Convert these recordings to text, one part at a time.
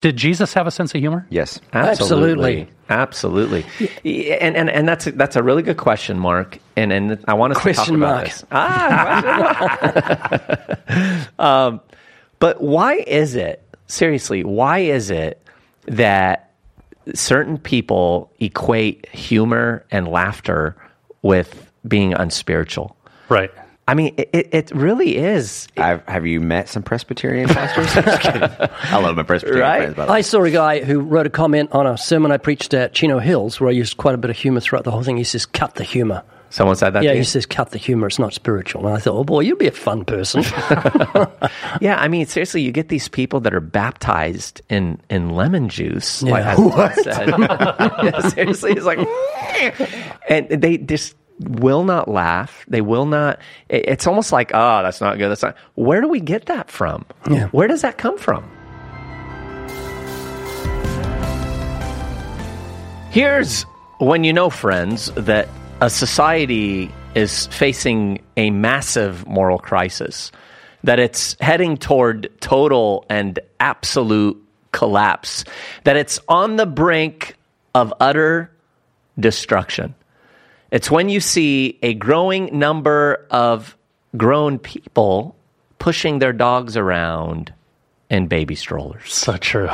Did Jesus have a sense of humor? Yes. Absolutely. Absolutely. Yeah, And, and, and that's, a, that's a really good question, Mark. And, and I want us Question to talk about mark. this. Ah, question mark. um, but why is it, seriously, why is it that certain people equate humor and laughter with being unspiritual? Right. I mean, it, it- it really is. I've, have you met some Presbyterian pastors? I love my Presbyterian Right? friends. By the way. I saw a guy who wrote a comment on a sermon I preached at Chino Hills where I used quite a bit of humor throughout the whole thing. He says, cut the humor. Someone said that Yeah, to he says, cut the humor. It's not spiritual. And I thought, oh boy, you'd be a fun person. Yeah, I mean, seriously, you get these people that are baptized in, in lemon juice. Like, Yeah. as said. yeah, seriously, it's like, and they just will not laugh. They will not. It's almost like, oh, that's not good. That's not. Where do we get that from? Yeah. Where does that come from? Here's when you know, friends, that a society is facing a massive moral crisis, that it's heading toward total and absolute collapse, that it's on the brink of utter destruction. It's when you see a growing number of grown people pushing their dogs around in baby strollers. So true.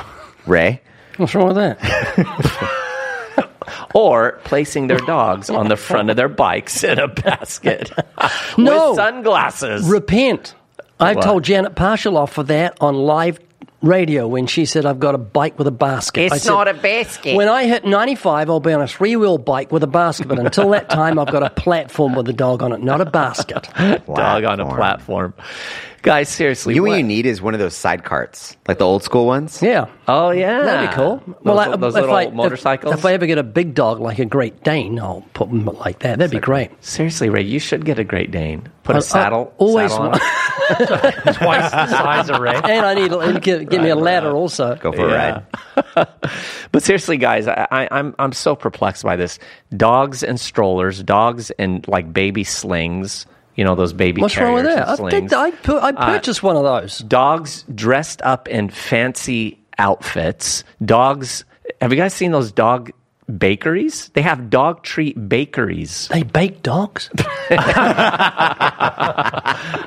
Ray? What's wrong with that? or placing their dogs on the front of their bikes in a basket No. with sunglasses. Repent. I What? told Janet Parshall off for that on live radio when she said, I've got a bike with a basket. It's I said, not a basket. When I hit 95, I'll be on a three wheel bike with a basket. But until that time, I've got a platform with a dog on it, not a basket. Dog on a platform. Guys, seriously. You know what what- you need is one of those side carts, like the old school ones. Yeah. Oh, yeah. That'd be cool. Those, I- those if little I- if- motorcycles. If, I ever get a big dog like a Great Dane, I'll put them like that. That'd be great. seriously, Ray, you should get a Great Dane. Put I- a I saddle. always saddle on want- it. Twice the size of Ray. And I need to give, give me a ladder also. Go for a ride. But seriously, guys, I, I, I'm I'm so perplexed by this. Dogs and strollers, dogs and like baby slings. You know those baby. What's wrong with that? I, did, I, pu- I purchased one of those. dogs dressed up in fancy outfits. Dogs. Have you guys seen those dog bakeries? They have dog treat bakeries. They bake dogs?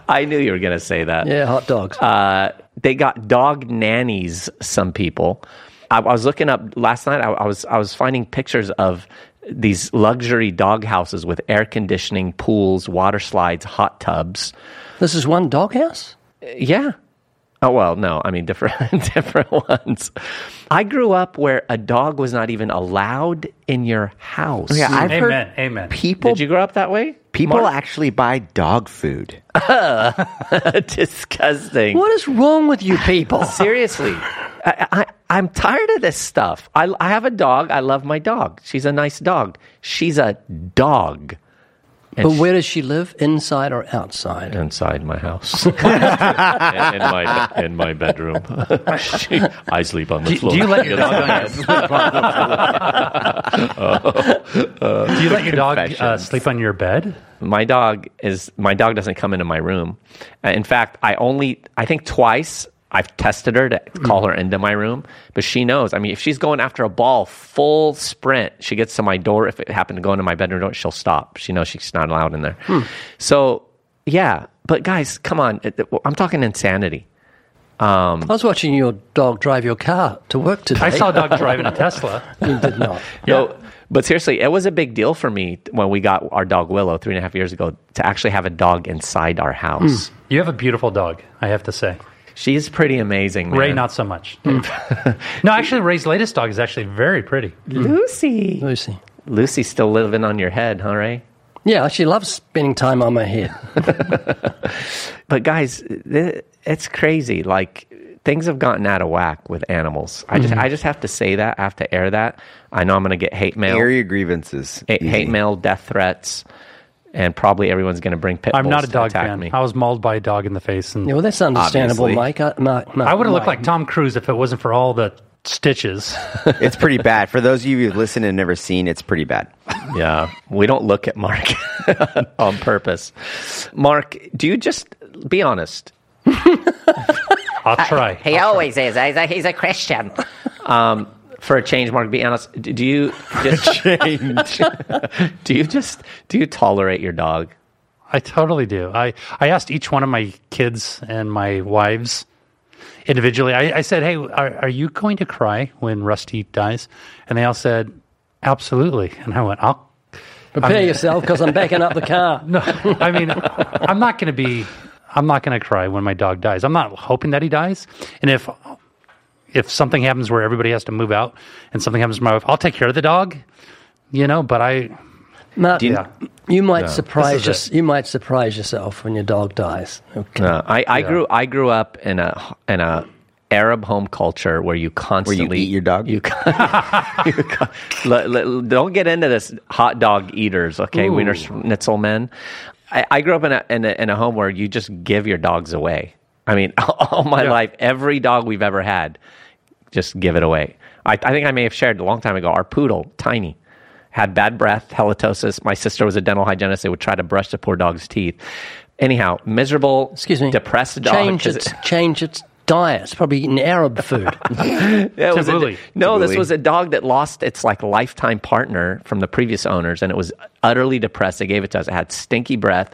I knew you were going to say that. Yeah, hot dogs. Uh, they got dog nannies. Some people. I, I was looking up last night. I, I was I was finding pictures of these luxury dog houses with air conditioning, pools, water slides, hot tubs. this is one doghouse? Yeah. Oh well, no. I mean different different ones. I grew up where a dog was not even allowed in your house. Yeah, I've Amen. heard Amen. people Did you grow up that way? people Mark? actually buy dog food. disgusting. What is wrong with you people? Seriously, I, I, I'm tired of this stuff. I, I have a dog. I love my dog. She's a nice dog. She's a dog. And But where does she live? Inside or outside? inside my house, in, in my in my bedroom. She- I sleep on the Do, floor. do you let your dog Do you let your dog uh, sleep on your bed? my dog is my dog doesn't come into my room. Uh, In fact, I only I think twice I've tested her to call her into my room, but she knows. I mean, if she's going after a ball full sprint, she gets to my door. If it happened to go into my bedroom door, she'll stop. She knows she's not allowed in there. Hmm. So yeah, but guys, come on, It- it- I'm talking insanity. Um, I was watching your dog drive your car to work today. I saw a dog driving a Tesla. You did not. No, but seriously, it was a big deal for me when we got our dog Willow three and a half years ago to actually have a dog inside our house. Hmm. You have a beautiful dog, I have to say. She's pretty amazing, man. Ray, not so much. no, actually, Ray's latest dog is actually very pretty. Mm. Lucy. Lucy. Lucy's still living on your head, huh, Ray? Yeah, she loves spending time on my head. But guys, th- it's crazy. Like things have gotten out of whack with animals. I just, mm-hmm. I just have to say that. I have to air that. I know I'm going to get hate mail, Air your grievances. hate, Easy. hate mail, death threats, and probably everyone's going to bring pit I'm bulls not a to dog attack fan. me. I was mauled by a dog in the face, and Yeah, well, that's understandable, Obviously. Mike. I, Mark, Mark, I would have looked like Tom Cruise if it wasn't for all the stitches. It's pretty bad. For those of you who've listened and never seen, it's pretty bad. Yeah, we don't look at Mark on purpose. Mark, do you just be honest? I'll try. He always is. He's a, he's a Christian. Um, for a change, Mark, be honest. d- Do you just change? do you just do you tolerate your dog? I totally do. I, I asked each one of my kids and my wives individually. I, I said, "Hey, are, are you going to cry when Rusty dies?" And they all said, "Absolutely." And I went, "I'll." Prepare yourself because I'm backing up the car. No, I mean, I'm not going to be. I'm not going to cry when my dog dies. I'm not hoping that he dies. And if if something happens where everybody has to move out and something happens to my wife, I'll take care of the dog. You know, but I Mark, you- you, Yeah. might surprise This. You might surprise yourself when your dog dies. Okay. Uh, I, I grew I grew up in a in a Arab home culture where you constantly eat your dog? You, con- you con- l- l- don't get into this hot dog eaters, okay? Wiener Schnitzel men. I, I grew up in a, in a in a home where you just give your dogs away. I mean, all my Yeah. life, every dog we've ever had, just give it away. I, I think I may have shared a long time ago. Our poodle, Tiny, had bad breath, halitosis. My sister was a dental hygienist. They would try to brush the poor dog's teeth. Anyhow, miserable, Excuse me. depressed dog. Change 'cause its it- change its diet. It's probably eating Arab food. Yeah, it was a- Tabbouleh. no, this was a dog that lost its like lifetime partner from the previous owners, and it was utterly depressed. They gave it to us. It had stinky breath,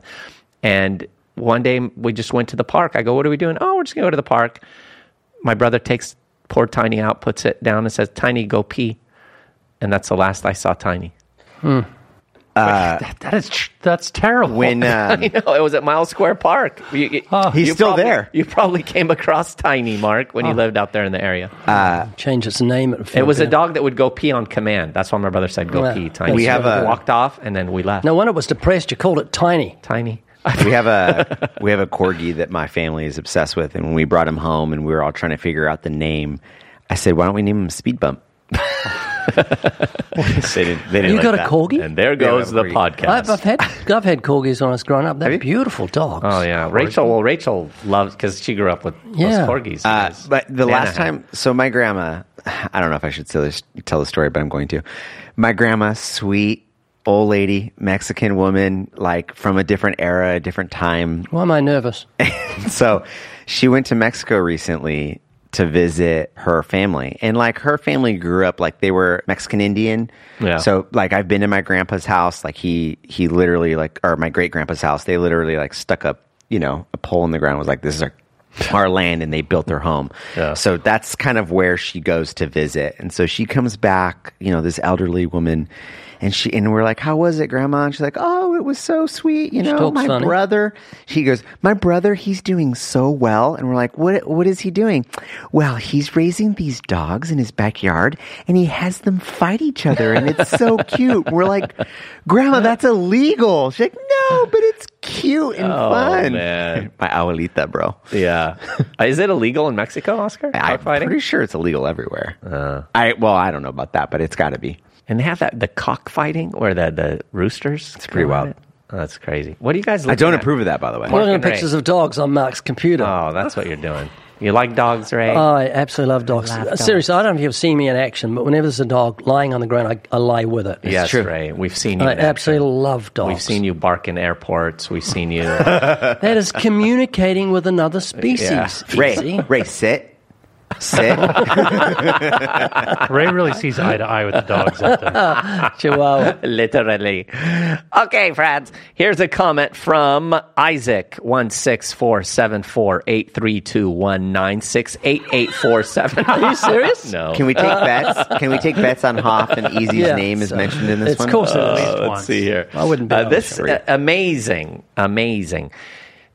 and one day we just went to the park. I go, "What are we doing?" Oh, we're just gonna go to the park. My brother takes poor Tiny out, puts it down, and says, "Tiny, go pee." And that's the last I saw Tiny. Hmm. Uh, that, that is that's terrible. When uh, I know it was at Miles Square Park. You- you- He's you still probably- there. You probably came across Tiny Mark when you lived out there in the area. Uh, change its name. It, It was a dog that would go pee on command. That's why my brother said go Yeah. pee. Tiny. We have a- walked off and then we left. No wonder it was depressed. You called it tiny. Tiny. We have a we have a corgi that my family is obsessed with, and when we brought him home and we were all trying to figure out the name, I said, "Why don't we name him Speed Bump?" they didn't. They didn't You like got a that. corgi? And there Yeah, goes the podcast. I've, I've had I've had corgis when I was growing up. They're beautiful dogs. oh yeah, Rachel. Well, Rachel loves because she grew up with Yeah. those corgis. Uh, but the Nana last had- time, so my grandma, I don't know if I should tell this, tell the story, but I'm going to. My grandma, sweet old lady, Mexican woman, like from a different era, a different time. Why am I nervous? so she went to Mexico recently to visit her family. And like her family grew up like they were Mexican Indian. Yeah. So like I've been to my grandpa's house, like he he literally like or my great grandpa's house, they literally like stuck up, you know, a pole in the ground was like this is our our land and they built their home. Yeah. So that's kind of where she goes to visit. And so she comes back, you know, this elderly woman and she and we're like, How was it, Grandma? And she's like, Oh, it was so sweet. You know, my funny. brother. She goes, My brother, he's doing so well. And we're like, What what is he doing? Well, he's raising these dogs in his backyard and he has them fight each other and it's so cute. We're like, Grandma, that's illegal. She's like, No, but it's cute and Oh, fun. man. My abuelita, bro. Yeah. Uh, Is it illegal in Mexico, Oscar? I'm pretty sure it's illegal everywhere. I well, I don't know about that, but it's got to be. And they have that the cockfighting or the the roosters. It's pretty wild. Oh, that's crazy. What do you guys? Like? I don't at? approve of that, by the way. Looking at and Ray. pictures of dogs on Mark's computer. Oh, that's what you're doing. You like dogs, Ray? I absolutely love dogs. Love dogs. Seriously, I don't know if you've seen me in action, but whenever there's a dog lying on the ground, I, I lie with it. yes, true. Ray. We've seen you. I in action. absolutely love dogs. We've seen you bark in airports. We've seen you. That is communicating with another species. Yeah. Ray, Easy. Ray, sit, sit. Ray really sees eye to eye with the dogs out there. Chihuahua. Literally. Okay, friends. Here's a comment from Isaac one six four seven four eight three two one nine six eight eight four seven. Are you serious? No. Can we take bets? Can we take bets on Hoff and Easy's Yeah, name is so- mentioned in this It's one? of course it is. least Uh, let's once. see here. I wouldn't be Uh, able this to. uh, amazing, amazing.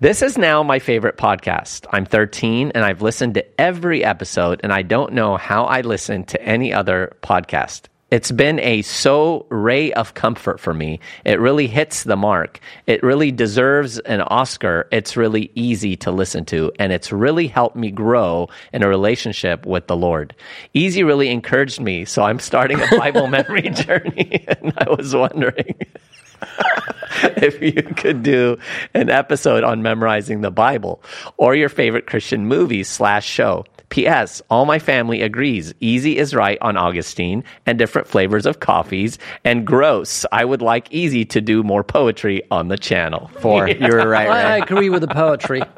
This is now my favorite podcast. I'm 13 and I've listened to every episode, and I don't know how I listen to any other podcast. It's been a so ray of comfort for me. It really hits the mark. It really deserves an Oscar. It's really easy to listen to, and it's really helped me grow in a relationship with the Lord. Easy really encouraged me, so I'm starting a Bible memory journey, and I was wondering if you could do an episode on memorizing the Bible or your favorite Christian movie slash show. P.S. All my family agrees. Easy is right on Augustine and different flavors of coffees. And gross. I would like Easy to do more poetry on the channel. Four. You were right, I, I agree with the poetry.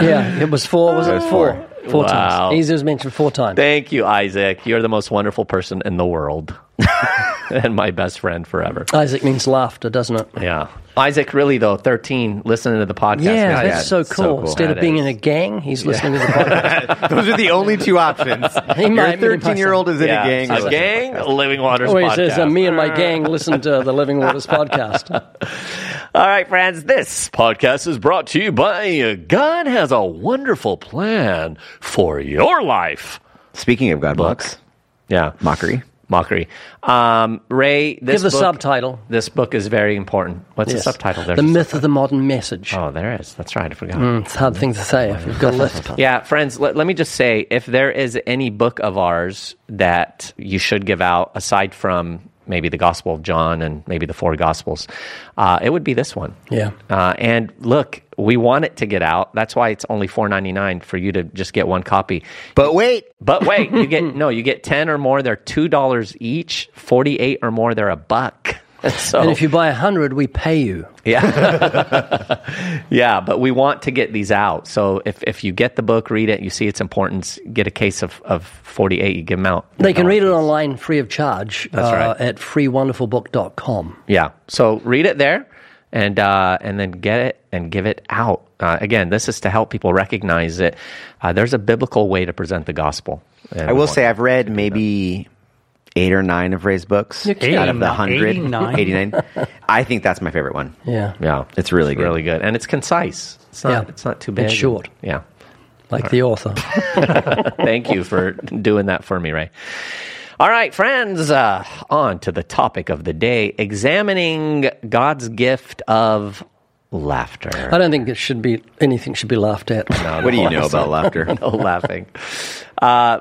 Yeah, it was four. Was it four? Four Wow. times. Easy was mentioned four times. Thank you, Isaac. You're the most wonderful person in the world. and my best friend forever. Isaac means laughter, doesn't it? Yeah. Isaac, really, though, 13, listening to the podcast. Yeah, that's so so cool. cool. Instead That of being is. in a gang, he's listening to the podcast. Those are the only two options. He Your might be 13 year old is in Yeah. a gang. A gang, Living Waters Oh, he podcast. says, uh, me and my gang listen to the Living Waters podcast. All right, friends, this podcast is brought to you by uh, God has a wonderful plan for your life. Speaking of God books, Yeah. mockery. Mockery. Um, Ray, this Give the book, subtitle. This book is very important. What's Yes. the subtitle? There's The myth of the modern message. Oh, there is. That's right. I forgot. It's a hard thing to say if you've got a list. Yeah, friends, let, let me just say if there is any book of ours that you should give out, aside from maybe the Gospel of John and maybe the four Gospels, uh, it would be this one. Yeah. Uh, and look, we want it to get out. That's why it's only four ninety nine for you to just get one copy. But wait, But wait, you get no, you get ten or more. They're two dollars each. Forty eight or more, they're a buck. So And if you buy a hundred, we pay you. yeah. yeah, but we want to get these out. So if, if you get the book, read it, you see its importance, get a case of, of 48, you give them out. They can read it online free of charge That's uh, right. at freewonderfulbook.com. Yeah. So read it there and, uh, and then get it and give it out. Uh, again, this is to help people recognize that uh, there's a biblical way to present the gospel. And I will say I've read maybe eight or nine of Ray's books You're out of the 100. 89? 89. I think that's my favorite one. Yeah. yeah, It's really good. really good. And it's concise. It's not, Yeah. it's not too big. It's short. Yeah. Like the author. Thank you for doing that for me, Ray. All right, friends, uh, on to the topic of the day examining God's gift of laughter. I don't think it should be anything should be laughed at. What do you know about laughter? no laughing. Uh,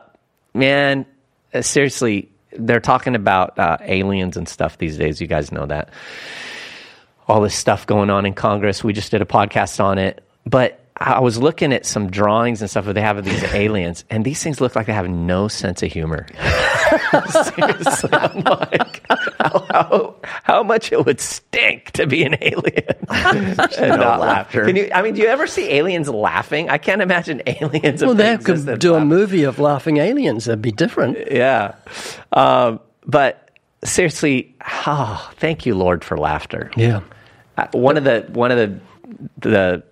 man, uh, seriously, they're talking about uh, aliens and stuff these days. You guys know that. All this stuff going on in Congress. We just did a podcast on it. But I was looking at some drawings and stuff where they have of these aliens, and these things look like they have no sense of humor. Seriously, I'm like, how, how, how much it would stink to be an alien and not laughter. Can you? I mean, do you ever see aliens laughing? I can't imagine aliens. Well, they could do a movie of laughing aliens. That'd be different. Yeah, um, but seriously, oh, thank you, Lord, for laughter. Yeah. Uh, one of the one of the the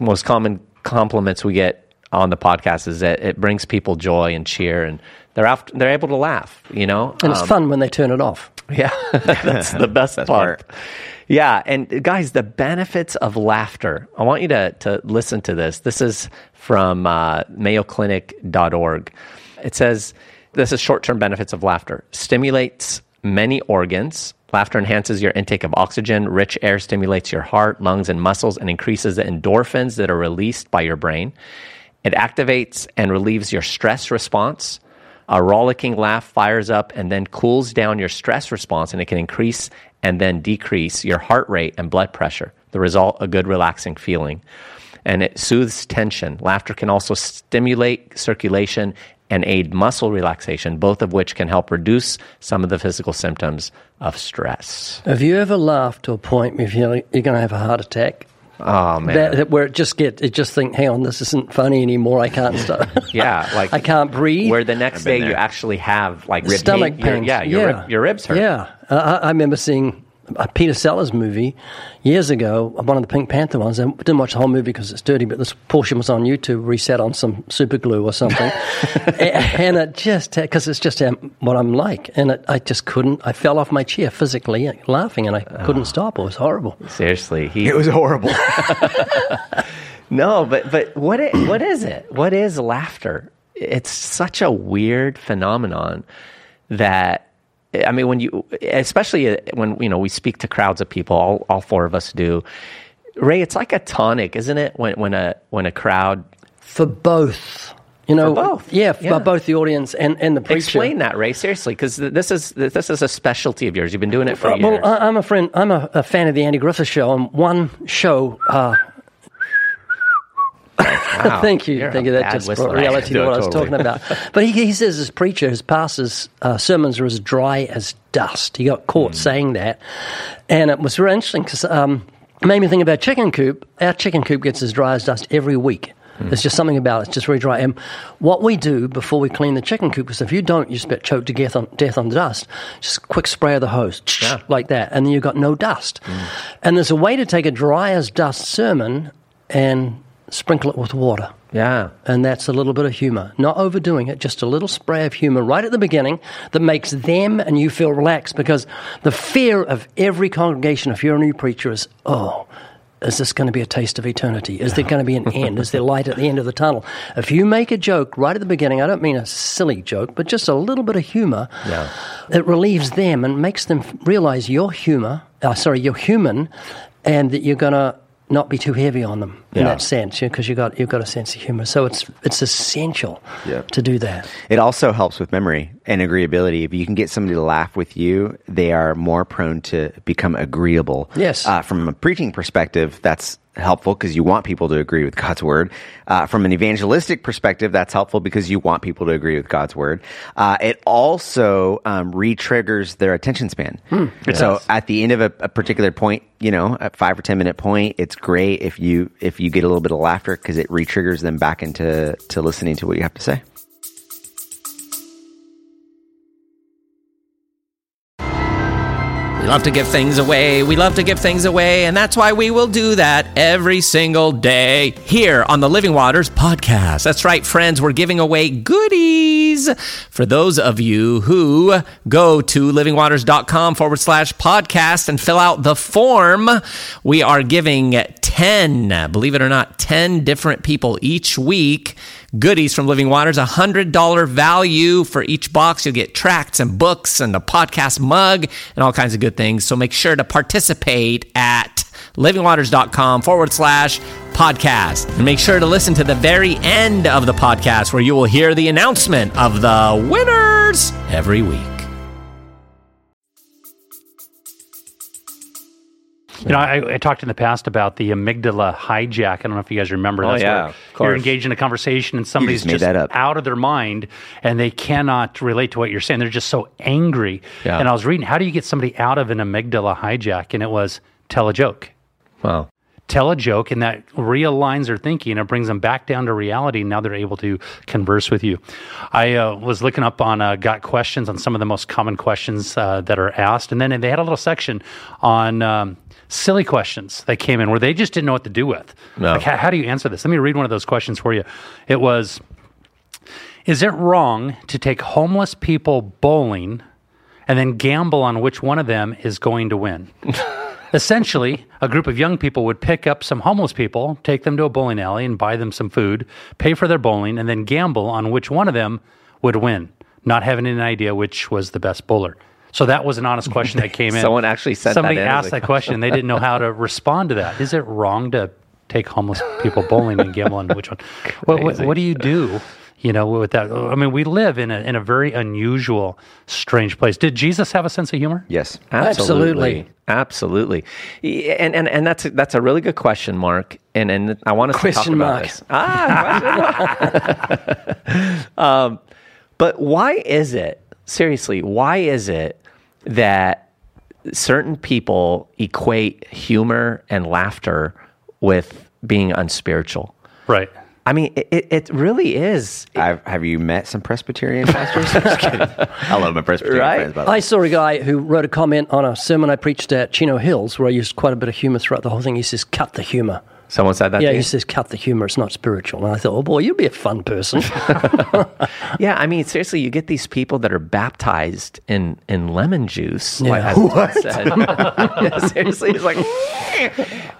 most common compliments we get on the podcast is that it brings people joy and cheer, and they're after, they're able to laugh. You know, And it's Um, fun when they turn it off. yeah, that's the best part. part. Yeah, and guys, the benefits of laughter. I want you to to listen to this. This is from uh, MayoClinic.org. It says this is short term benefits of laughter. Stimulates many organs. Laughter enhances your intake of oxygen. Rich air stimulates your heart, lungs, and muscles, and increases the endorphins that are released by your brain. It activates and relieves your stress response. A rollicking laugh fires up and then cools down your stress response, and it can increase and then decrease your heart rate and blood pressure. The result, a good relaxing feeling. And it soothes tension. Laughter can also stimulate circulation and aid muscle relaxation, both of which can help reduce some of the physical symptoms of stress. Have you ever laughed to a point where you feel like you're going to have a heart attack? Oh man, That, that where it just get it just think, hang on, this isn't funny anymore. I can't stop. yeah, like I can't breathe. Where the next I've been day you actually have like rib stomach pain. Your- yeah, your, Rib, your ribs hurt. Yeah, uh, I, I remember seeing a Peter Sellers movie years ago, one of the Pink Panther ones. I didn't watch the whole movie because it's dirty, but this portion was on YouTube where he on some super glue or something, and it just because it's just um, what I'm like, and it, I just couldn't. I fell off my chair physically uh, laughing, and I couldn't stop. It was horrible. Seriously, he It was horrible. No, but but what i- what is it? What is laughter? It's such a weird phenomenon that I mean when you especially when you know we speak to crowds of people all, all four of us do. Ray, it's like a tonic, isn't it? When when a when a crowd For both. You know, For both, yeah, for yeah. both the audience and, and the preacher. explain that, Ray, seriously, because this is this is a specialty of yours. You've been doing it for Uh, years. well, I'm a friend. I'm a, a fan of the Andy Griffith Show, and one show. Uh, Wow. Thank you. You're Thank you. That just whistler. brought reality to what I was talking about. But he, he says, as preacher, his pastors' uh, sermons are as dry as dust. He got caught saying that. And it was very interesting because um, it made me think about chicken coop. Our chicken coop gets as dry as dust every week. There's just something about it. It's just very dry. And what we do before we clean the chicken coop, is if you don't, you just get choked to death on, death on the dust. Just quick spray of the hose, like that, and then you've got no dust. And there's a way to take a dry as dust sermon and sprinkle it with water Yeah. and that's a little bit of humor. Not overdoing it, just a little spray of humor right at the beginning that makes them and you feel relaxed because the fear of every congregation, if you're a new preacher, is oh, is this going to be a taste of eternity? Is there going to be an end? Is there light at the end of the tunnel? If you make a joke right at the beginning, I don't mean a silly joke, but just a little bit of humor, Yeah. it relieves them and makes them realize you're humor, uh, sorry, you're human, and that you're going to not be too heavy on them in Yeah. that sense, because you got you've got a sense of humor. So it's it's essential Yeah. to do that. It also helps with memory and agreeability. If you can get somebody to laugh with you, they are more prone to become agreeable. Yes. Uh, from a preaching perspective, that's helpful because you want people to agree with God's word. Uh, from an evangelistic perspective, that's helpful because you want people to agree with God's word. Uh, it also um, re-triggers their attention span. so at the end of a, a particular point, you know, a five or ten minute point, it's great if you if you get a little bit of laughter because it re-triggers them back into to listening to what you have to say. We love to give things away. We love to give things away, and that's why we will do that every single day here on the Living Waters podcast. That's right, friends. We're giving away goodies for those of you who go to livingwaters.com forward slash podcast and fill out the form. We are giving 10, believe it or not, 10 different people each week goodies from Living Waters, a $100 value for each box. You'll get tracts and books and a podcast mug and all kinds of good things. So make sure to participate at livingwaters.com forward slash podcast. And make sure to listen to the very end of the podcast where you will hear the announcement of the winners every week. You know, I, I talked in the past about the amygdala hijack. I don't know if you guys remember. Oh, That's yeah, where You're engaged in a conversation and somebody's that up. out of their mind and they cannot relate to what you're saying. They're just so angry. Yeah. And I was reading, how do you get somebody out of an amygdala hijack? And it was tell a joke. Wow. Tell a joke, and that realigns their thinking. It brings them back down to reality. Now they're able to converse with you. I uh, was looking up on uh, Got Questions on some of the most common questions uh, that are asked, and then they had a little section on um, silly questions that came in where they just didn't know what to do with. No. Like, how, how do you answer this? Let me read one of those questions for you. It was Is it wrong to take homeless people bowling and then gamble on which one of them is going to win? Essentially, a group of young people would pick up some homeless people, take them to a bowling alley and buy them some food, pay for their bowling, and then gamble on which one of them would win, not having any idea which was the best bowler. So that was an honest question that came in. Someone actually sent that Somebody in asked that question. They didn't know how to respond to that. Is it wrong to take homeless people bowling and gamble on which one? What, what, what do you do? You know, with that. I mean, we live in a in a very unusual, strange place. Did Jesus have a sense of humor? Yes. Absolutely. Absolutely. Yeah, And, and, and that's, a, that's a really good question, Mark. And, and I want us Question to talk mark. about this. Ah, um, but why is it, seriously, why is it that certain people equate humor and laughter with being unspiritual? Right. I mean, it, it- it really is. I've, have you met some Presbyterian pastors? I love my Presbyterian Right? friends, by the way. I saw a guy who wrote a comment on a sermon I preached at Chino Hills where I used quite a bit of humor throughout the whole thing. He says, "Cut the humor." Someone said that Yeah, to he says, "Cut the humor. It's not spiritual." And I thought, "Oh boy, you'd be a fun person." Yeah, I mean, seriously, you get these people that are baptized in, in lemon juice. Yeah. Like, as Todd said. yeah, seriously, it's like,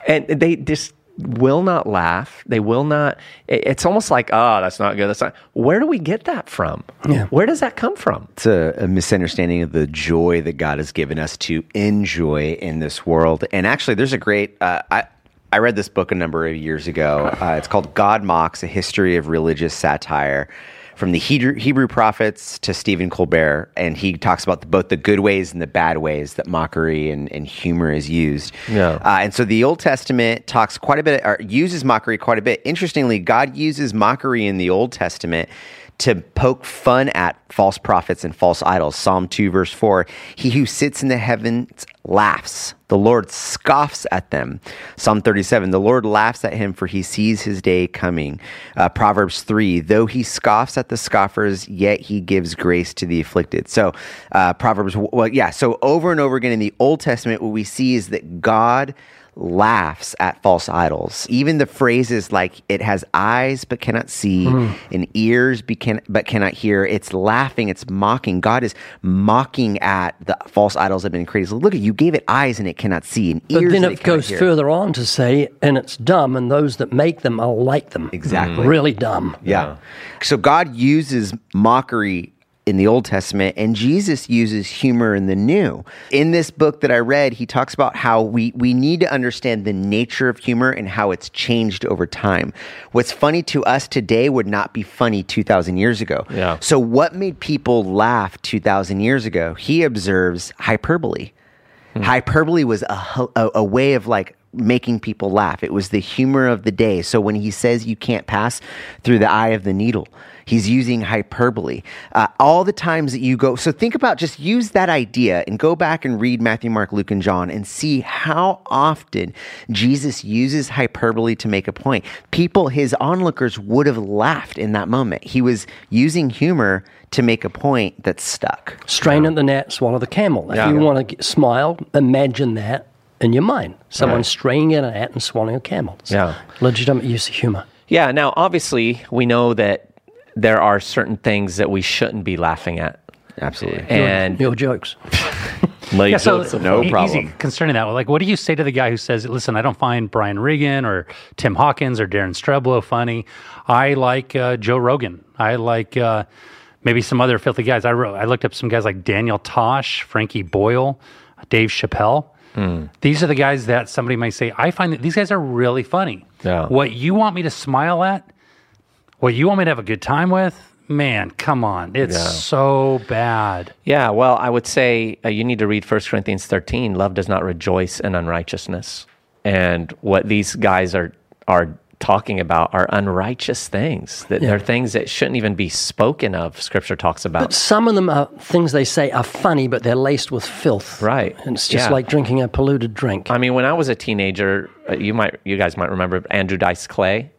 and they just will not laugh. They will not. it- It's almost like, oh, that's not good. That's not. Where do we get that from? Yeah. Where does that come from? it's a, a misunderstanding of the joy that God has given us to enjoy in this world. And actually, there's a great. Uh, I I read this book a number of years ago. Uh, it's called God Mocks: A History of Religious Satire. From the Hebrew, prophets to Stephen Colbert, and he talks about the, both the good ways and the bad ways that mockery and, and humor is used. Yeah. Uh, and so the Old Testament talks quite a bit, or uses mockery quite a bit. Interestingly, God uses mockery in the Old Testament to poke fun at false prophets and false idols. Psalm 2, verse 4 He who sits in the heavens laughs. The Lord scoffs at them. Psalm 37 The Lord laughs at him, for he sees his day coming. Uh, Proverbs 3 Though he scoffs at the scoffers, yet he gives grace to the afflicted. So, uh, Proverbs, well, yeah, so over and over again in the Old Testament, what we see is that God laughs at false idols. Even the phrases like it has eyes but cannot see hmm. and ears be can, but cannot hear, it's laughing, it's mocking. God is mocking at the false idols that have been created. So look at you gave it eyes and it cannot see and ears. But then and it cannot goes hear. further on to say, and it's dumb, and those that make them are like them. Exactly. Really dumb. Yeah. So God uses mockery in the Old Testament and Jesus uses humor in the New. In this book that I read, he talks about how we, we need to understand the nature of humor and how it's changed over time. What's funny to us today would not be funny 2,000 years ago. Yeah. So, what made people laugh 2,000 years ago? He observes hyperbole. Hmm. Hyperbole was a, a, a way of like making people laugh. It was the humor of the day. So when he says you can't pass through the eye of the needle, he's using hyperbole. Uh, all the times that you go, so think about just use that idea and go back and read Matthew, Mark, Luke, and John and see how often Jesus uses hyperbole to make a point. People, his onlookers would have laughed in that moment. He was using humor to make a point that stuck. Strain at the gnat, swallow the camel. If Yeah. you want to smile, imagine that in your mind. Someone Right. straining at a gnat and swallowing a camel. It's Yeah. Legitimate use of humor. Yeah. Now, obviously, we know that there are certain things that we shouldn't be laughing at. Absolutely. And Your jokes. Yeah, so no problem. Easy concerning that. Like, what do you say to the guy who says, "Listen, I don't find Brian Regan or Tim Hawkins or Daren Streblow funny. I like uh, Joe Rogan. I like uh, maybe some other filthy guys. I wrote, I looked up some guys like Daniel Tosh, Frankie Boyle, Dave Chappelle. Hmm. These are the guys that somebody might say, I find that these guys are really funny. Yeah. What you want me to smile at, what you want me to have a good time with, man, come on. It's Yeah. so bad. Yeah, well, I would say uh, you need to read 1 Corinthians 13. Love does not rejoice in unrighteousness. And what these guys are are talking about are unrighteous things. That they're things that shouldn't even be spoken of. Scripture talks about. But some of them are things they say are funny, but they're laced with filth. Right. And it's just Yeah. like drinking a polluted drink. I mean, when I was a teenager, uh, you might, you guys might remember Andrew Dice Clay.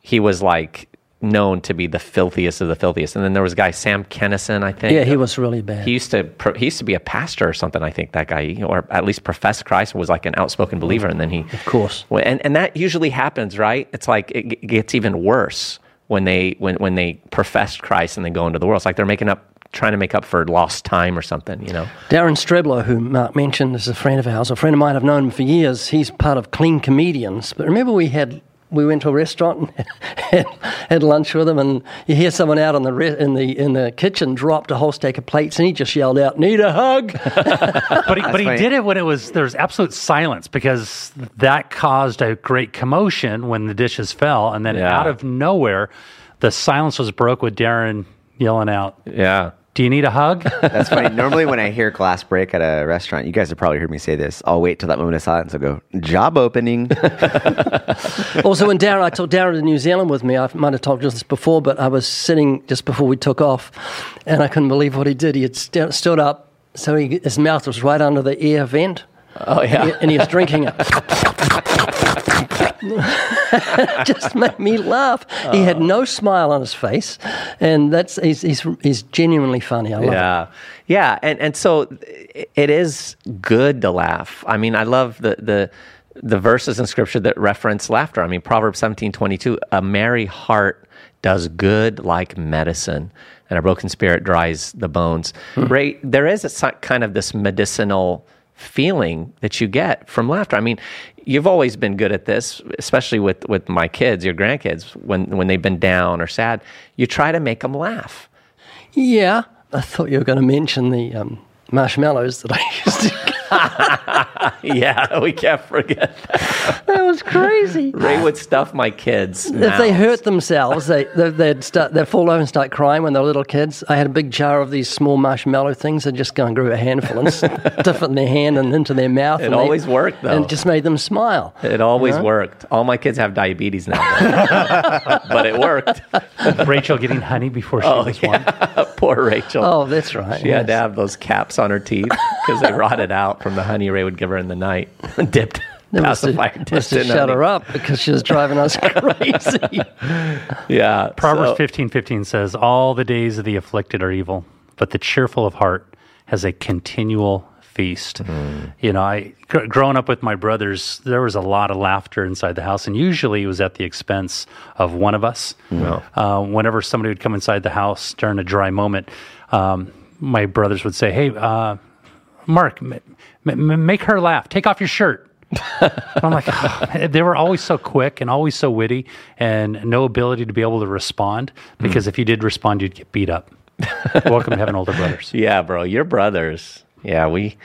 He was like known to be the filthiest of the filthiest. And then there was a guy Sam Kinison, I think. yeah, he was really bad. He used to he used to be a pastor or something. I think that guy, or at least professed Christ, was like an outspoken believer, and then he, of course. and and that usually happens, right? It's like it gets even worse when they when when they profess Christ and they go into the world. It's like they're making up, trying to make up for lost time or something, you know? Daren Streblow, who Mark mentioned, is a friend of ours. A friend of mine, I've known him for years. He's part of Clean Comedians. But remember, we had we went to a restaurant and had, had lunch with him, and you hear someone out in the re- in the in the kitchen dropped a whole stack of plates, and he just yelled out, "Need a hug!" but he, but he did it when it was there was absolute silence because that caused a great commotion when the dishes fell, and then Yeah. out of nowhere, the silence was broke with Daren yelling out, Yeah. "Do you need a hug?" That's funny. Normally, when I hear glass break at a restaurant, you guys have probably heard me say this. I'll wait till that moment of silence. I'll go, job opening. also, when Daren, I took Daren to New Zealand with me. I might have talked you this before, but I was sitting just before we took off, and I couldn't believe what he did. He had st- stood up, so he, his mouth was right under the air vent. Oh yeah. and he was drinking it. just made me laugh. He had no smile on his face, and that's he's he's, he's genuinely funny. I love it. yeah yeah and and so it is good to laugh i mean i love the the the verses in scripture that reference laughter i mean proverbs seventeen twenty two. a merry heart does good like medicine and a broken spirit dries the bones hmm. right there is a kind of this medicinal feeling that you get from laughter i mean you've always been good at this especially with with my kids your grandkids when when they've been down or sad you try to make them laugh Yeah, I thought you were going to mention the um, marshmallows that I used to. yeah, we can't forget. That. That was crazy. Ray would stuff my kids. If they hurt themselves, they, they, they'd, start, they'd fall over and start crying when they're little kids. I had a big jar of these small marshmallow things. I'd just go and grab a handful and stuff it in their hand and into their mouth. It and they- always worked, though. And it just made them smile. It always worked. All my kids have diabetes now, but it worked. Rachel getting honey before she Oh, was one. Poor Rachel. Oh, that's right. She had to have those caps on her teeth because they rotted out from the honey Ray would give her in the night. dipped. They must have, pacifier must dipped have shut her up because she was driving us crazy. Yeah. Proverbs so- fifteen fifteen says, All the days of the afflicted are evil, but the cheerful of heart has a continual feast. You know, I gr- growing up with my brothers, there was a lot of laughter inside the house, and usually it was at the expense of one of us. Uh, whenever somebody would come inside the house during a dry moment, um, my brothers would say, "Hey, uh, Mark, m- m- make her laugh. Take off your shirt." I'm like, "Oh." they were always so quick and always so witty, and no ability to be able to respond. Because hmm. if you did respond, you'd get beat up. Welcome to having older brothers. Yeah, bro. Your brothers. Yeah, we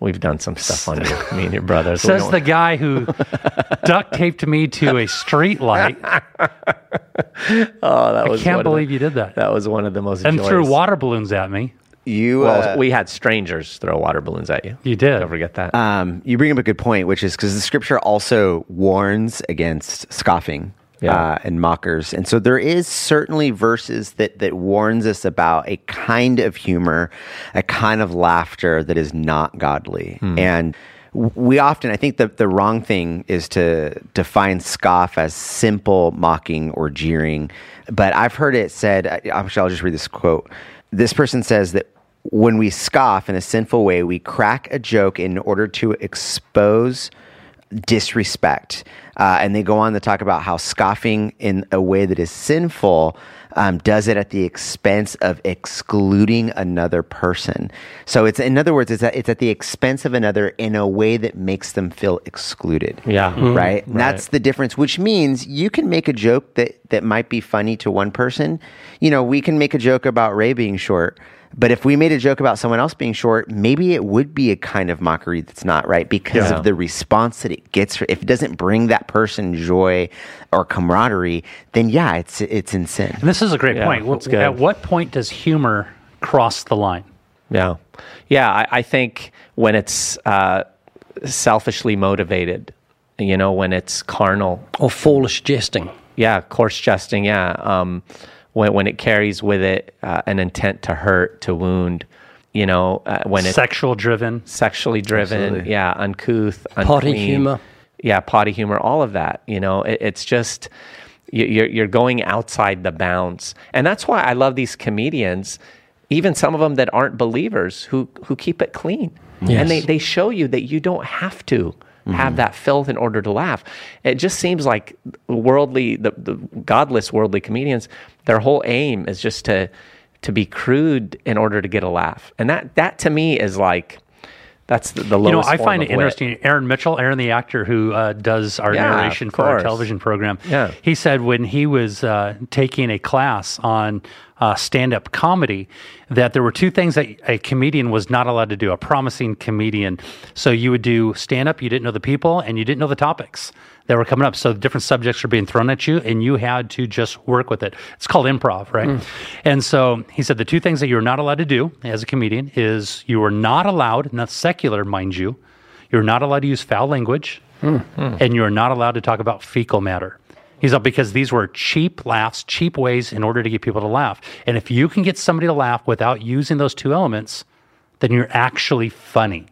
we've done some stuff on you. Me and your brothers. Says the guy who duct taped me to a street light. oh, that was I Can't of the- believe you did that. That was one of the most And joyous- threw water balloons at me. You Well, uh, we had strangers throw water balloons at you. You did. Don't forget that. um, you bring up a good point, which is because the scripture also warns against scoffing Yeah. uh, and mockers, and so there is certainly verses that that warns us about a kind of humor, a kind of laughter that is not godly, and. We often, I think, the, the wrong thing is to define scoff as simple mocking or jeering. But I've heard it said, I- actually, I'll just read this quote. This person says that when we scoff in a sinful way, we crack a joke in order to expose disrespect. Uh, and they go on to talk about how scoffing in a way that is sinful um, does it at the expense of excluding another person. So it's, in other words, it's at, it's at the expense of another in a way that makes them feel excluded. Yeah. Mhm. Right? And that's the difference, which means you can make a joke that, that might be funny to one person. You know, we can make a joke about Ray being short. But if we made a joke about someone else being short, maybe it would be a kind of mockery that's not right because Yeah. of the response that it gets. If it doesn't bring that person joy or camaraderie, then yeah, it's it's in sin. And this is a great Yeah, point. that's good. At what point does humor cross the line? Yeah. Yeah. I, I think when it's uh, selfishly motivated, you know, when it's carnal, or foolish jesting. yeah, coarse jesting, yeah. Um, when, when it carries with it uh, an intent to hurt, to wound, you know, uh, when it's Sexual driven. sexually driven, Absolutely. yeah, uncouth, Potty unclean. humor. yeah, potty humor, all of that. You know, it, it's just you- you're you're going outside the bounds, and that's why I love these comedians, even some of them that aren't believers who who keep it clean, and they they show you that you don't have to. Have that filth in order to laugh. It just seems like worldly, the, the godless worldly comedians, their whole aim is just to to be crude in order to get a laugh, and that that to me is like that's the, the You know. I find it wit. interesting. Aaron Mitchell, Aaron the actor who uh, does our Yeah, narration for our television program, Yeah. he said when he was uh, taking a class on uh, stand-up comedy that there were two things that a comedian was not allowed to do. A promising comedian, so you would do stand-up, you didn't know the people, and you didn't know the topics that were coming up. So different subjects were being thrown at you, and you had to just work with it. It's called improv, right? And so he said the two things that you're not allowed to do as a comedian is you are not allowed, not secular, mind you, you're not allowed to use foul language, and you're not allowed to talk about fecal matter. He's up because these were cheap laughs, cheap ways in order to get people to laugh. And if you can get somebody to laugh without using those two elements, then you're actually funny.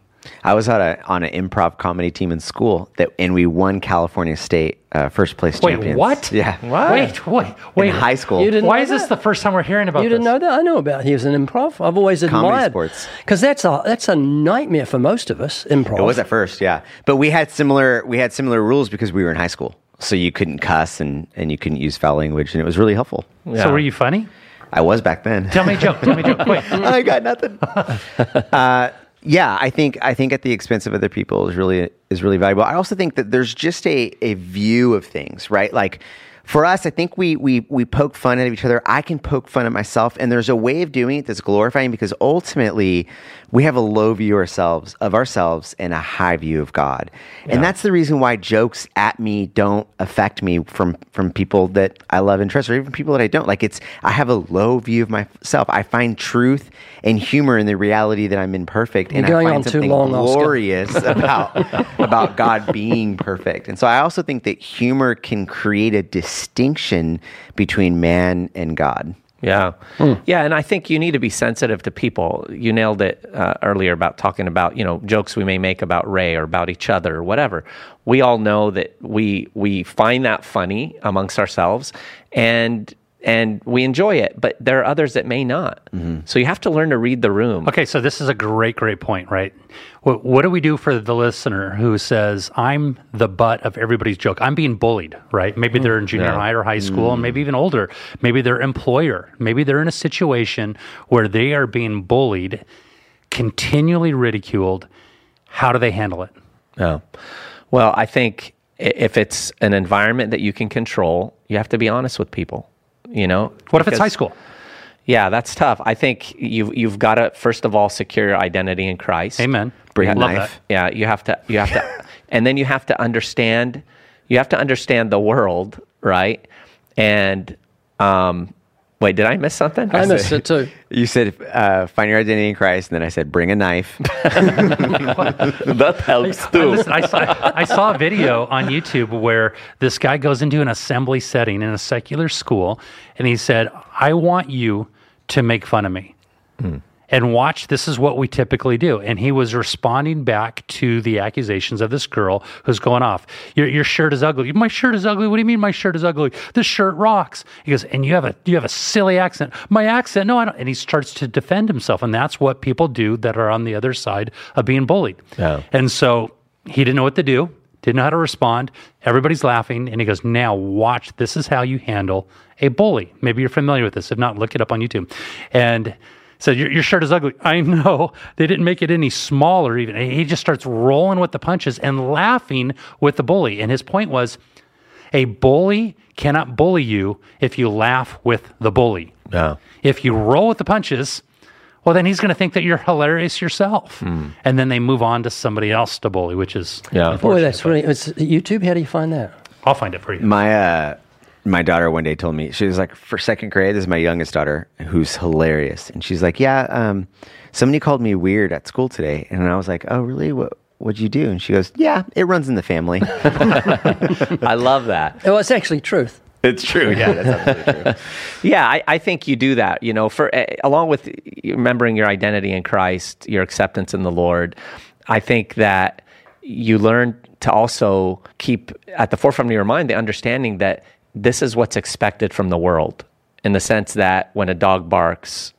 I was on a on an improv comedy team in school that, and we won California State uh, first place Wait, champions. what? Yeah, Wait, wait, wait. in high school. You didn't Why know is this the first time we're hearing about You didn't this? know that? I know about he was an improv. I've always Comedy admired sports. because that's a that's a nightmare for most of us. Improv. It was at first, yeah. But we had similar we had similar rules because we were in high school, so you couldn't cuss and and you couldn't use foul language, and it was really helpful. Yeah. So were you funny? I was back then. Tell me a joke. Tell me a joke. Quick. I got nothing. uh, yeah, I think I think at the expense of other people is really is really valuable. I also think that there's just a a view of things, right? Like for us, I think we, we, we poke fun at each other. I can poke fun at myself, and there's a way of doing it that's glorifying because ultimately we have a low view ourselves of ourselves and a high view of God. And that's the reason why jokes at me don't affect me from, from people that I love and trust, or even people that I don't. Like it's, I have a low view of myself. I find truth and humor in the reality that I'm imperfect, and You're going I find on too something long, glorious about about God being perfect. And so I also think that humor can create a distinction between man and God. Yeah. Yeah. And I think you need to be sensitive to people. You nailed it uh, earlier about talking about, you know, jokes we may make about Ray or about each other or whatever. We all know that we, we find that funny amongst ourselves and, and we enjoy it, but there are others that may not. Mm-hmm. So you have to learn to read the room. Okay, so this is a great, great point, right? What, what do we do for the listener who says, I'm the butt of everybody's joke? I'm being bullied, right? Maybe mm-hmm. they're in junior Yeah. high or high school, and maybe even older. Maybe their employer, maybe they're in a situation where they are being bullied, continually ridiculed. How do they handle it? No. Well, I think if it's an environment that you can control, you have to be honest with people. You know, What if it's high school? Yeah, that's tough. I think you've you've got to first of all secure your identity in Christ. Amen. Bring knife. Yeah, you have to you have to, and then you have to understand you have to understand the world, right? And um, wait, did I miss something? I missed it too. You said uh, find your identity in Christ, and then I said bring a knife. that helps too. Listen, I saw, I saw a video on YouTube where this guy goes into an assembly setting in a secular school and he said, I want you to make fun of me. And watch, this is what we typically do. And he was responding back to the accusations of this girl who's going off. Your, your shirt is ugly. My shirt is ugly. What do you mean my shirt is ugly? This shirt rocks. He goes, and you have a you have a silly accent. My accent? No, I don't. And he starts to defend himself. And that's what people do that are on the other side of being bullied. Yeah. And so he didn't know what to do, didn't know how to respond. Everybody's laughing. And he goes, Now watch. This is how you handle a bully. Maybe you're familiar with this. If not, look it up on YouTube. And said, your, your shirt is ugly. I know. They didn't make it any smaller, even. And he just starts rolling with the punches and laughing with the bully. And his point was a bully cannot bully you if you laugh with the bully. Yeah. If you roll with the punches, well, then he's going to think that you're hilarious yourself. And then they move on to somebody else to bully, which is Yeah. Boy, that's really. It's YouTube. How do you find that? I'll find it for you. My uh, my daughter one day told me she was like for second grade. This is my youngest daughter who's hilarious, and she's like, "Yeah, um, somebody called me weird at school today," and I was like, "Oh, really? What what'd you do?" And she goes, "Yeah, it runs in the family." I love that. Oh, it's actually truth. it's true. Yeah, that's absolutely true. Yeah, I, I think you do that. You know, for uh, along with remembering your identity in Christ, your acceptance in the Lord. I think that you learn to also keep at the forefront of your mind the understanding that this is what's expected from the world, in the sense that when a dog barks,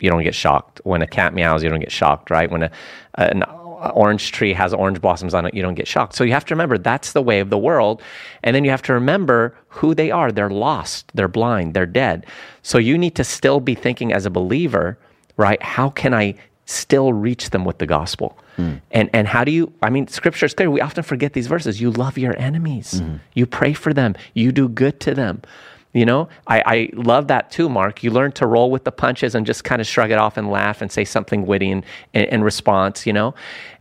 you don't get shocked. When a cat meows, you don't get shocked, right? When a, an orange tree has orange blossoms on it, you don't get shocked. So you have to remember that's the way of the world. And then you have to remember who they are. They're lost, they're blind, they're dead. So you need to still be thinking as a believer, right? How can I still reach them with the gospel? Hmm. And and how do you I mean scripture is clear. We often forget these verses. You love your enemies. Mm-hmm. You pray for them. You do good to them. You know, I, I love that too, Mark. You learn to roll with the punches and just kind of shrug it off and laugh and say something witty in, in, in response, you know?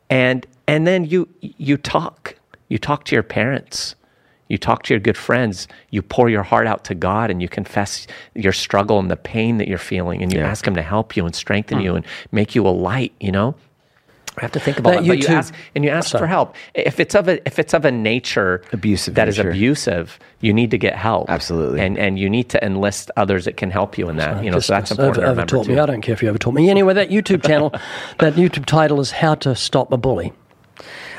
And and then you you talk. You talk to your parents. You talk to your good friends. You pour your heart out to God and you confess your struggle and the pain that you're feeling and you Yeah. ask him to help you and strengthen hmm. you and make you a light, you know? I have to think about That that. But you ask and you ask Sorry. for help. If it's of a if it's of a nature Abusive that is nature. abusive, you need to get help. Absolutely. And and you need to enlist others that can help you in that. You know, so that's Just important to over, remember overtaught me. I don't care if you overtaught me. Anyway, that YouTube channel, that YouTube title is "How to Stop a Bully."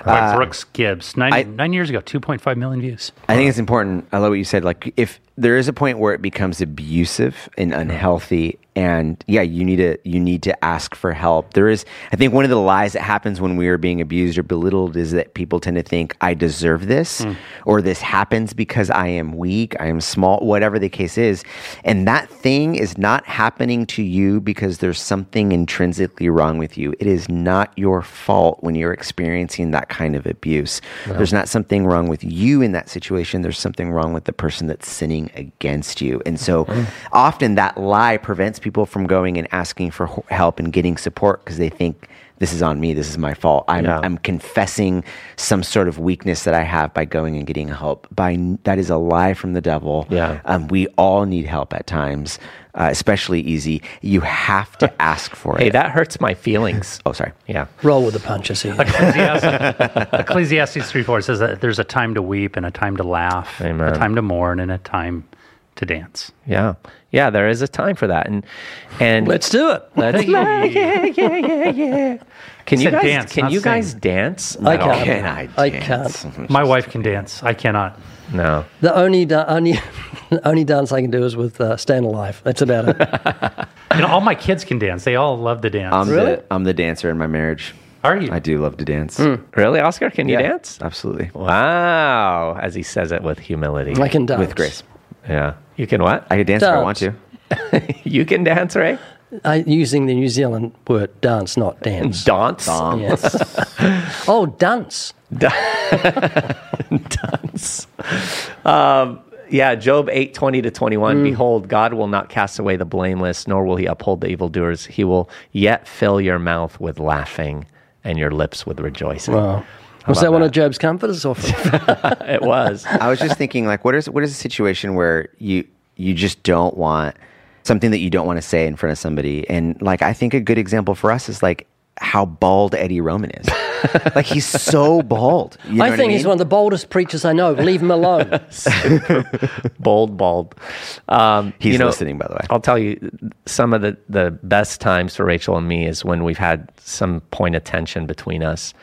By uh, Brooks Gibbs. Nine, I- nine years ago, 2.5 million views. I think it's important. I love what you said. Like if there is a point where it becomes abusive and uh-huh. unhealthy and yeah you need to you need to ask for help. There is i think one of the lies that happens when we are being abused or belittled is that people tend to think i deserve this hmm. or this happens because i am weak i am small whatever the case is. And that thing is not happening to you because there's something intrinsically wrong with you. It is not your fault when you're experiencing that kind of abuse. There's not something wrong with you in that situation. There's something wrong with the person that's sinning against you. And so often that lie prevents people from going and asking for help and getting support because they think this is on me. This is my fault. I'm, Yeah. I'm confessing some sort of weakness that i have by going and getting help. By that is a lie from the devil. Yeah. um, we all need help at times uh, especially E.Z. you have to ask for Hey, it Hey, that hurts my feelings. oh sorry Yeah. Roll with the punches here. Ecclesiastes, Ecclesiastes 3 4 says that there's a time to weep and a time to laugh, Amen. a time to mourn and a time to dance. Yeah. Yeah, there is a time for that. And and Let's do it. let's yeah, yeah, yeah, yeah. Can you guys dance, can not you sing. guys dance? I can't. Can I I can't. My wife can dance. I cannot. No. The only da- only only dance I can do is with uh, Stand Alive. That's about it. You know, all my kids can dance. They all love to dance. I'm, Really? the, I'm the dancer in my marriage Are you? i do love to dance Really, Oscar? Can you dance? absolutely Wow. As he says it with humility. I can dance with grace yeah. You can what? i can dance if i want to you can dance, Ray? I, using the New Zealand word dance, not dance. Dance. Yes. oh, dance. Dance. Um, yeah, Job 8, 20 to 21. Hmm. Behold, God will not cast away the blameless, nor will he uphold the evildoers. He will yet fill your mouth with laughing and your lips with rejoicing. Wow. Was about that one of Job's comforters? Or It was. I was just thinking, like, what is what is a situation where you you just don't want something that you don't want to say in front of somebody, and like, I think a good example for us is like how bald Eddie Roman is. like, he's so bald. You know I what think mean? he's one of the boldest preachers I know. Leave him alone. bold, bald. Um, He's you know, listening, by the way. I'll tell you, some of the, the best times for Rachel and me is when we've had some point of tension between us.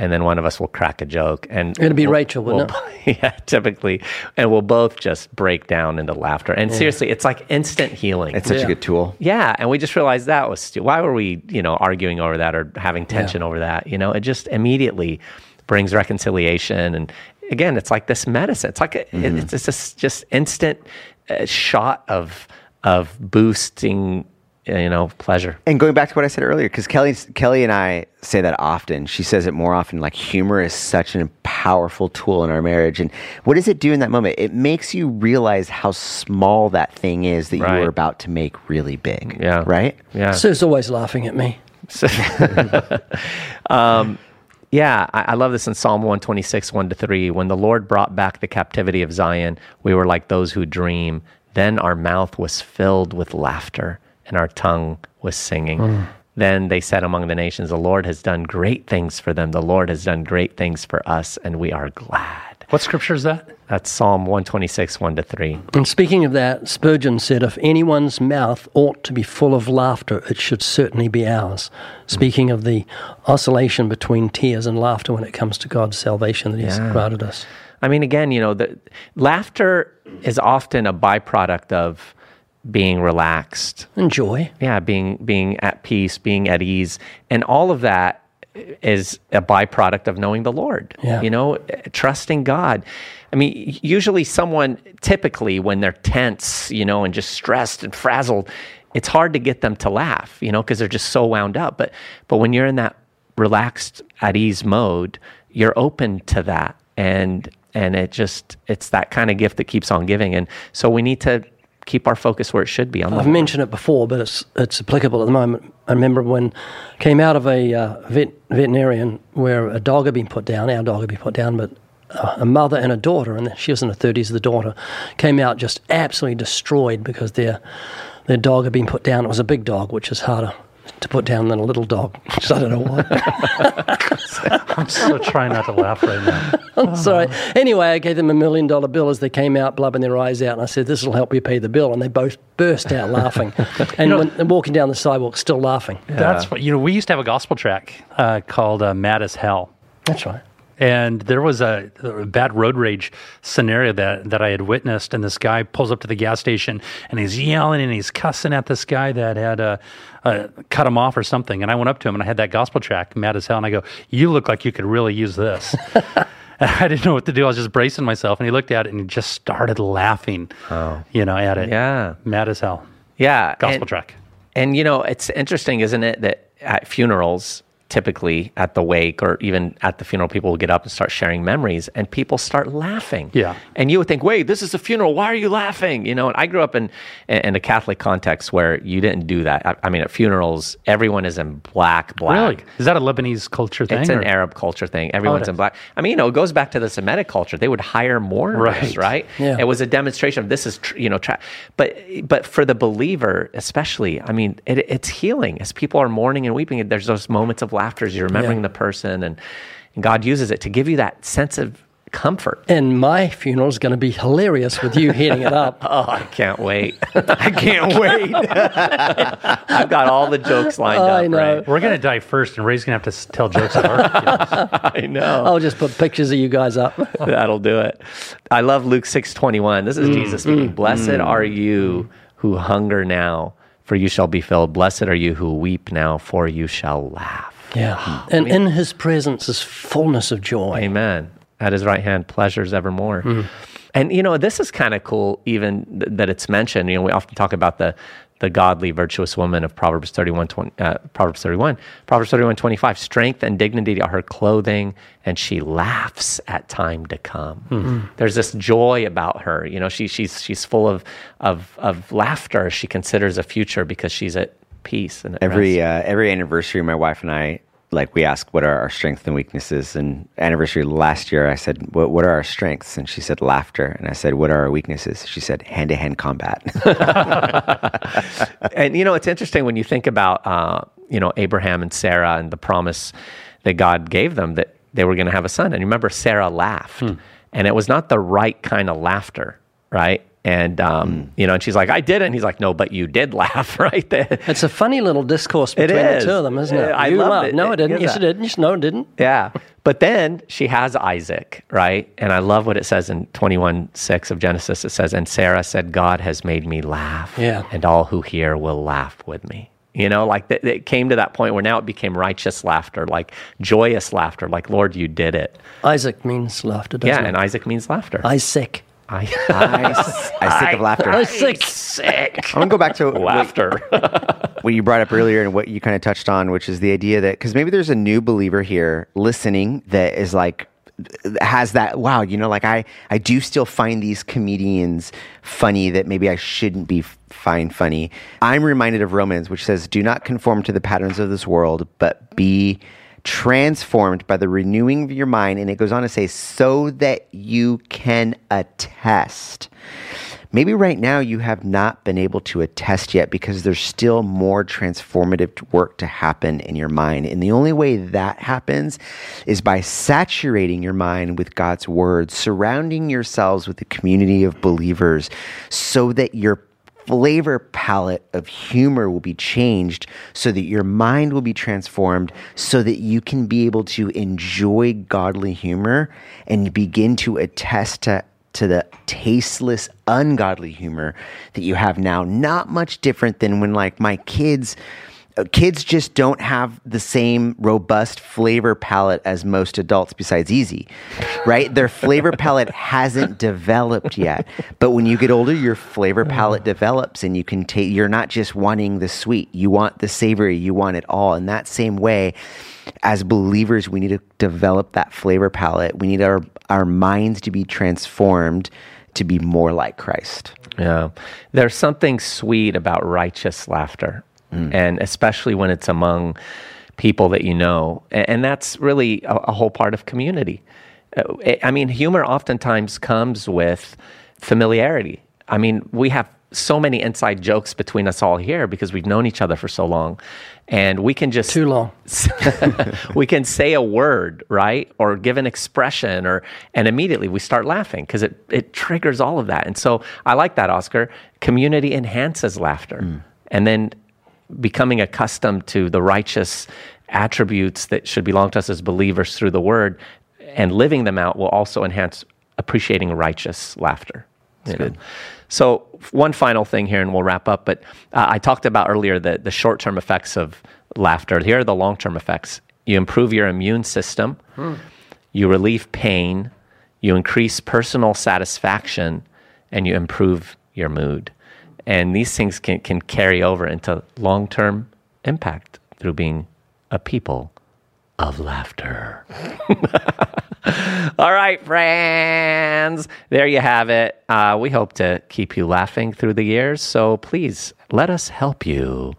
And then one of us will crack a joke, and it'll be we'll- Rachel, wouldn't we'll- Yeah, typically, and we'll both just break down into laughter. And seriously, it's like instant healing. It's such Yeah. a good tool. Yeah, and we just realized that was stu- why were we, you know, arguing over that or having tension over that? You know, it just immediately brings reconciliation, and again, it's like this medicine. It's like a, Mm-hmm. it, it's just just instant uh, shot of of boosting, Uh, you know, pleasure. And going back to what I said earlier, because Kelly, Kelly and I say that often. She says it more often. Like humor is such a powerful tool in our marriage. And what does it do in that moment? It makes you realize how small that thing is that Right. you were about to make really big. Yeah. Right. Yeah. Sue's always laughing at me. Um, yeah, I, I love this in Psalm 126, 1 to 3. When the Lord brought back the captivity of Zion, we were like those who dream. Then our mouth was filled with laughter and our tongue was singing. Hmm. Then they said among the nations, The Lord has done great things for them. The Lord has done great things for us, and we are glad. What scripture is that? That's Psalm 126, 1 to 3. And speaking of that, Spurgeon said, if anyone's mouth ought to be full of laughter, it should certainly be ours. Speaking of the oscillation between tears and laughter when it comes to God's salvation that He's Yeah. granted us. I mean, again, you know, the laughter is often a byproduct of being relaxed. enjoy. yeah being being at peace being at ease and all of that is a byproduct of knowing the lord Yeah. you know trusting god i mean usually someone typically when they're tense you know and just stressed and frazzled it's hard to get them to laugh you know because they're just so wound up but but when you're in that relaxed at ease mode you're open to that and and it just it's that kind of gift that keeps on giving and so we need to keep our focus where it should be on I've mentioned it before, but it's it's applicable at the moment. I remember when came out of a uh, vet, veterinarian where a dog had been put down. Our dog had been put down, but uh, a mother and a daughter, and she was in her thirties. The daughter came out just absolutely destroyed because their their dog had been put down. It was a big dog, which is harder to put down than a little dog. Which I don't know why. I'm still trying not to laugh right now. I'm sorry. Anyway, I gave them a million dollar bill as they came out, blubbing their eyes out, and I said, "This will help you pay the bill." And they both burst out laughing, and when they're walking down the sidewalk, still laughing. That's what, you know, we used to have a gospel track uh, called uh, Mad as Hell. That's right. And there was a, a bad road rage scenario that, that I had witnessed. And this guy pulls up to the gas station and he's yelling and he's cussing at this guy that had uh, uh, cut him off or something. And I went up to him and I had that gospel track, mad as hell. And I go, You look like you could really use this. I didn't know what to do. I was just bracing myself. And he looked at it and he just started laughing, you know, at it. Yeah. Mad as hell. Yeah. Gospel and, track. And you know, it's interesting, isn't it, that at funerals, typically at the wake or even at the funeral, people will get up and start sharing memories, and people start laughing. Yeah. And you would think, wait, this is a funeral. Why are you laughing? You know. And I grew up in in a Catholic context where you didn't do that. I, I mean, at funerals, everyone is in black, black. Really? Is that a Lebanese culture thing? It's an Arab culture thing. Everyone's oh, it in black. I mean, you know, it goes back to the Semitic culture. They would hire mourners, Right. right? Yeah. It was a demonstration of this is, tr- you know, tra- but but for the believer, especially, I mean, it, it's healing as people are mourning and weeping. There's those moments of laughter as you're remembering Yeah. the person, and, and God uses it to give you that sense of comfort. And my funeral is going to be hilarious with you heading it up. Oh, I can't wait! I can't wait. I've got all the jokes lined I up. know. Right? We're going to die first, and Ray's going to have to tell jokes at our. I know. I'll just put pictures of you guys up. That'll do it. I love Luke 6:21. This is mm, Jesus speaking. Mm, Blessed mm. are you who hunger now, for you shall be filled. Blessed are you who weep now, for you shall laugh. Yeah. Hmm. And in his presence is fullness of joy. Amen. At his right hand, pleasures evermore. Hmm. And you know, this is kind of cool, even th- that it's mentioned. You know, we often talk about the the godly, virtuous woman of Proverbs 31, 20, uh, Proverbs 31. Proverbs 31, 25. Strength and dignity are her clothing, and she laughs at time to come. Hmm. There's this joy about her. You know, she, she's, she's full of, of, of laughter. She considers a future because she's at peace. And every uh, every anniversary, my wife and I like we ask what are our strengths and weaknesses. And anniversary last year, I said, "What what are our strengths?" And she said, "Laughter." And I said, "What are our weaknesses?" She said, "Hand to hand combat." and you know it's interesting when you think about uh, you know Abraham and Sarah and the promise that God gave them that they were going to have a son. And you remember Sarah laughed, and it was not the right kind of laughter, right? And um, you know, and she's like, "I did it," and he's like, "No, but you did laugh, right?" There. It's a funny little discourse between the two of them, isn't it? Yeah, I you loved laughed. it. No, It it didn't. is Yes, that. it didn't. Yes, No, it didn't. Yeah. But then she has Isaac, right? And I love what it says in 21 6 of Genesis. It says, And Sarah said, God has made me laugh. Yeah. And all who hear will laugh with me. You know, like th- it came to that point where now it became righteous laughter, like joyous laughter, like, Lord, you did it. Isaac means laughter, doesn't Yeah. it? And Isaac means laughter. Isaac. I, I, I sick of laughter. Isaac. sick. sick. I'm gonna go back to laughter. what you brought up earlier and what you kind of touched on, which is the idea that because maybe there's a new believer here listening that is like has that wow you know like i i do still find these comedians funny that maybe i shouldn't be f- find funny i'm reminded of romans which says do not conform to the patterns of this world but be transformed by the renewing of your mind and it goes on to say so that you can attest Maybe right now you have not been able to attest yet because there's still more transformative work to happen in your mind. And the only way that happens is by saturating your mind with God's word, surrounding yourselves with a community of believers so that your flavor palette of humor will be changed so that your mind will be transformed so that you can be able to enjoy godly humor and begin to attest to to the tasteless ungodly humor that you have now. Not much different than when like my kids Uh, kids just don't have the same robust flavor palette as most adults besides E.Z. right? Their flavor palette hasn't developed yet. But when you get older your flavor palette develops and you can take you're not just wanting the sweet. You want the savory. You want it all. In that same way as believers we need to develop that flavor palette we need our our minds to be transformed to be more like christ. Yeah. There's something sweet about righteous laughter, and especially when it's among people that you know. And that's really a, a whole part of community. Uh, I- I mean, humor oftentimes comes with familiarity. I mean, we have so many inside jokes between us all here because we've known each other for so long. And we can just Too long. we can say a word, right? Or give an expression or and immediately we start laughing because it, it triggers all of that. And so I like that, Oscar. Community enhances laughter. And then becoming accustomed to the righteous attributes that should belong to us as believers through the word and living them out will also enhance appreciating righteous laughter. you know? So, one final thing here, and we'll wrap up. But uh, I talked about earlier the, the short term effects of laughter. Here are the long term effects you improve your immune system, you relieve pain, you increase personal satisfaction, and you improve your mood. And these things can, can carry over into long term impact through being a people of laughter. All right, friends. There you have it. Uh, we hope to keep you laughing through the years. So please let us help you.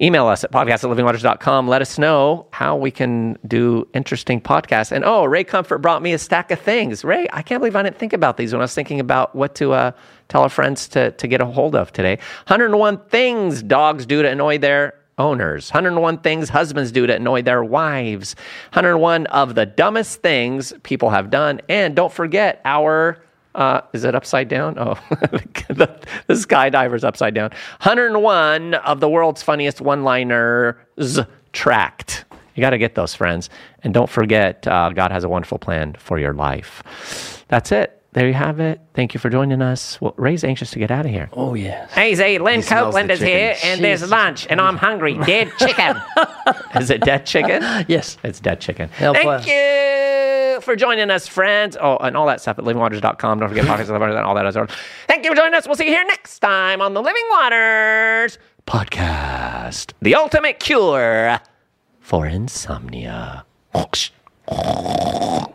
Email us at podcast at livingwaters.com. Let us know how we can do interesting podcasts. And oh, Ray Comfort brought me a stack of things. Ray, I can't believe I didn't think about these when I was thinking about what to uh, tell our friends to, to get a hold of today. 101 things dogs do to annoy their owners. 101 things husbands do to annoy their wives. 101 of the dumbest things people have done. And don't forget our. Uh, is it upside down? Oh, the, the skydiver's upside down. 101 of the world's funniest one liners tracked. You got to get those, friends. And don't forget, uh, God has a wonderful plan for your life. That's it. There you have it. Thank you for joining us. Well, Ray's anxious to get out of here. Oh, yes. Hey, Z, Lynn smells Copeland is here, and there's lunch, and I'm hungry. Dead chicken. is it dead chicken? Yes. It's dead chicken. Help Thank us. you for joining us, friends. Oh, and all that stuff at livingwaters.com. Don't forget podcasts and all that other stuff. Thank you for joining us. We'll see you here next time on the Living Waters podcast, the ultimate cure for insomnia.